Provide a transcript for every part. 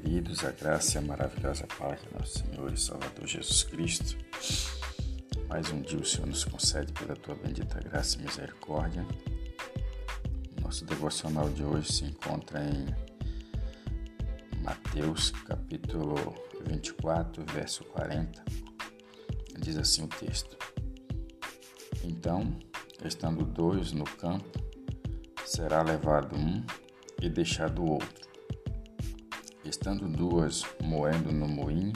queridos, a graça e a maravilhosa paz de nosso Senhor e Salvador Jesus Cristo. Mais um dia o Senhor nos concede pela tua bendita graça e misericórdia. Nosso devocional de hoje se encontra em Mateus capítulo 24, verso 40. Diz assim o texto: Então, estando dois no campo, será levado um e deixado o outro Estando duas moendo no moinho,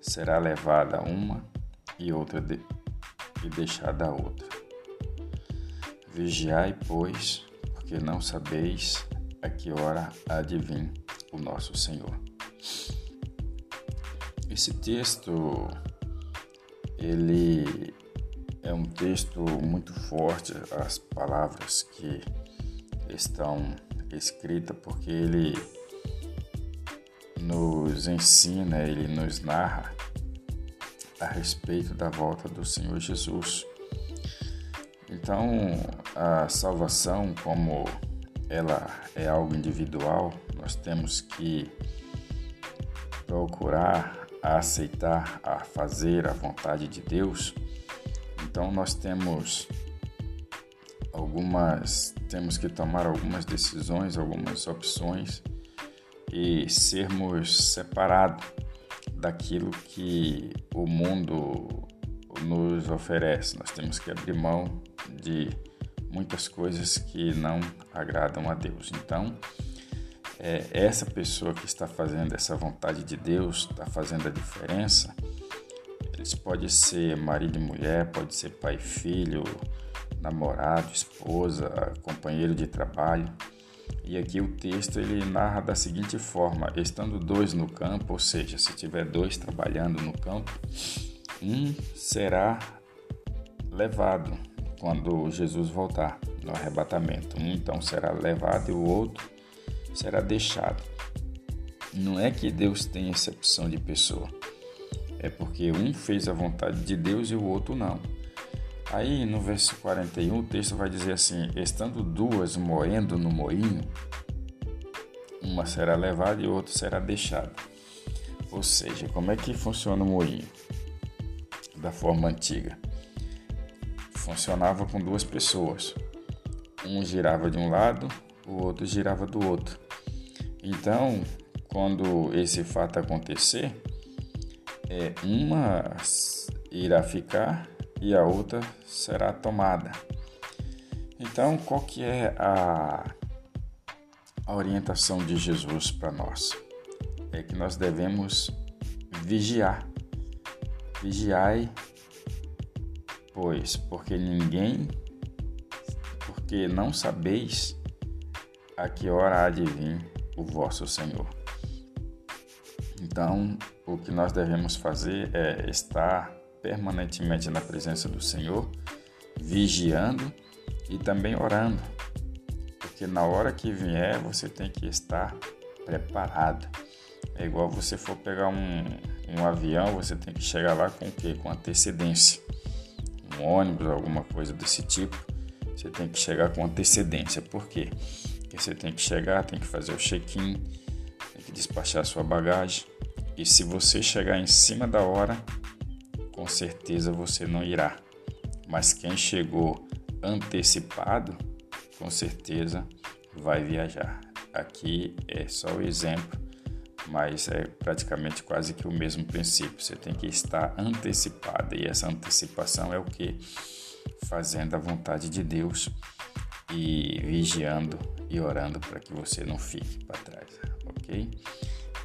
será levada uma e outra de, e deixada a outra. Vigiai, pois, porque não sabeis a que hora há de vir o nosso Senhor. Esse texto, ele é um texto muito forte, as palavras que estão escritas, porque ele nos ensina, ele nos narra a respeito da volta do Senhor Jesus. Então, a salvação, como ela é algo individual, nós temos que procurar aceitar, a fazer a vontade de Deus. Então, nós temos algumas, temos que tomar algumas decisões, algumas opções e sermos separados daquilo que o mundo nos oferece. Nós temos que abrir mão de muitas coisas que não agradam a Deus. Então, é, essa pessoa que está fazendo essa vontade de Deus, está fazendo a diferença, eles pode ser marido e mulher, pode ser pai e filho, namorado, esposa, companheiro de trabalho e aqui o texto ele narra da seguinte forma: estando dois no campo, ou seja, se tiver dois trabalhando no campo, um será levado quando Jesus voltar no arrebatamento. Um então será levado e o outro será deixado. Não é que Deus tem exceção de pessoa, é porque um fez a vontade de Deus e o outro não. Aí no verso 41 o texto vai dizer assim: Estando duas moendo no moinho, uma será levada e outra será deixada. Ou seja, como é que funciona o moinho? Da forma antiga. Funcionava com duas pessoas. Um girava de um lado, o outro girava do outro. Então, quando esse fato acontecer, é, uma irá ficar e a outra será tomada. Então, qual que é a, a orientação de Jesus para nós? É que nós devemos vigiar. Vigiai, pois, porque ninguém, porque não sabeis a que hora há de vir o vosso Senhor. Então, o que nós devemos fazer é estar permanentemente na presença do Senhor, vigiando e também orando. Porque na hora que vier, você tem que estar preparado. É igual você for pegar um, um avião, você tem que chegar lá com o quê? Com antecedência. Um ônibus, alguma coisa desse tipo, você tem que chegar com antecedência. Por quê? Porque você tem que chegar, tem que fazer o check-in, tem que despachar sua bagagem. E se você chegar em cima da hora, com certeza você não irá. Mas quem chegou antecipado, com certeza vai viajar. Aqui é só o exemplo, mas é praticamente quase que o mesmo princípio. Você tem que estar antecipado e essa antecipação é o que? Fazendo a vontade de Deus e vigiando e orando para que você não fique para trás, ok?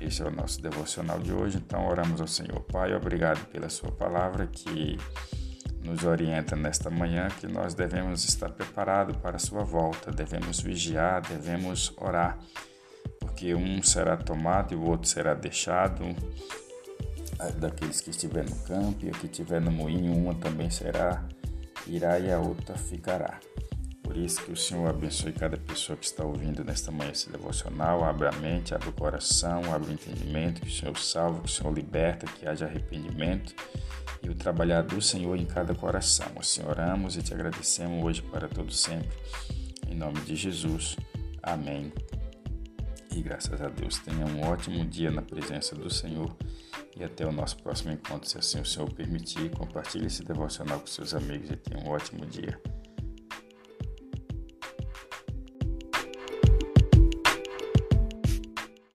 Esse é o nosso devocional de hoje. Então, oramos ao Senhor. Pai, obrigado pela Sua palavra que nos orienta nesta manhã que nós devemos estar preparados para a Sua volta, devemos vigiar, devemos orar, porque um será tomado e o outro será deixado. Daqueles que estiver no campo e a que estiver no moinho, uma também será, irá e a outra ficará. Por isso que o Senhor abençoe cada pessoa que está ouvindo nesta manhã esse devocional. Abra a mente, abra o coração, abra o entendimento, que o Senhor salve, que o Senhor liberta, que haja arrependimento e o trabalhar do Senhor em cada coração. Assim oramos e te agradecemos hoje para todo sempre. Em nome de Jesus. Amém E graças a Deus tenha um ótimo dia na presença do Senhor e até o nosso próximo encontro, se assim o Senhor permitir. Compartilhe esse devocional com seus amigos e tenha um ótimo dia.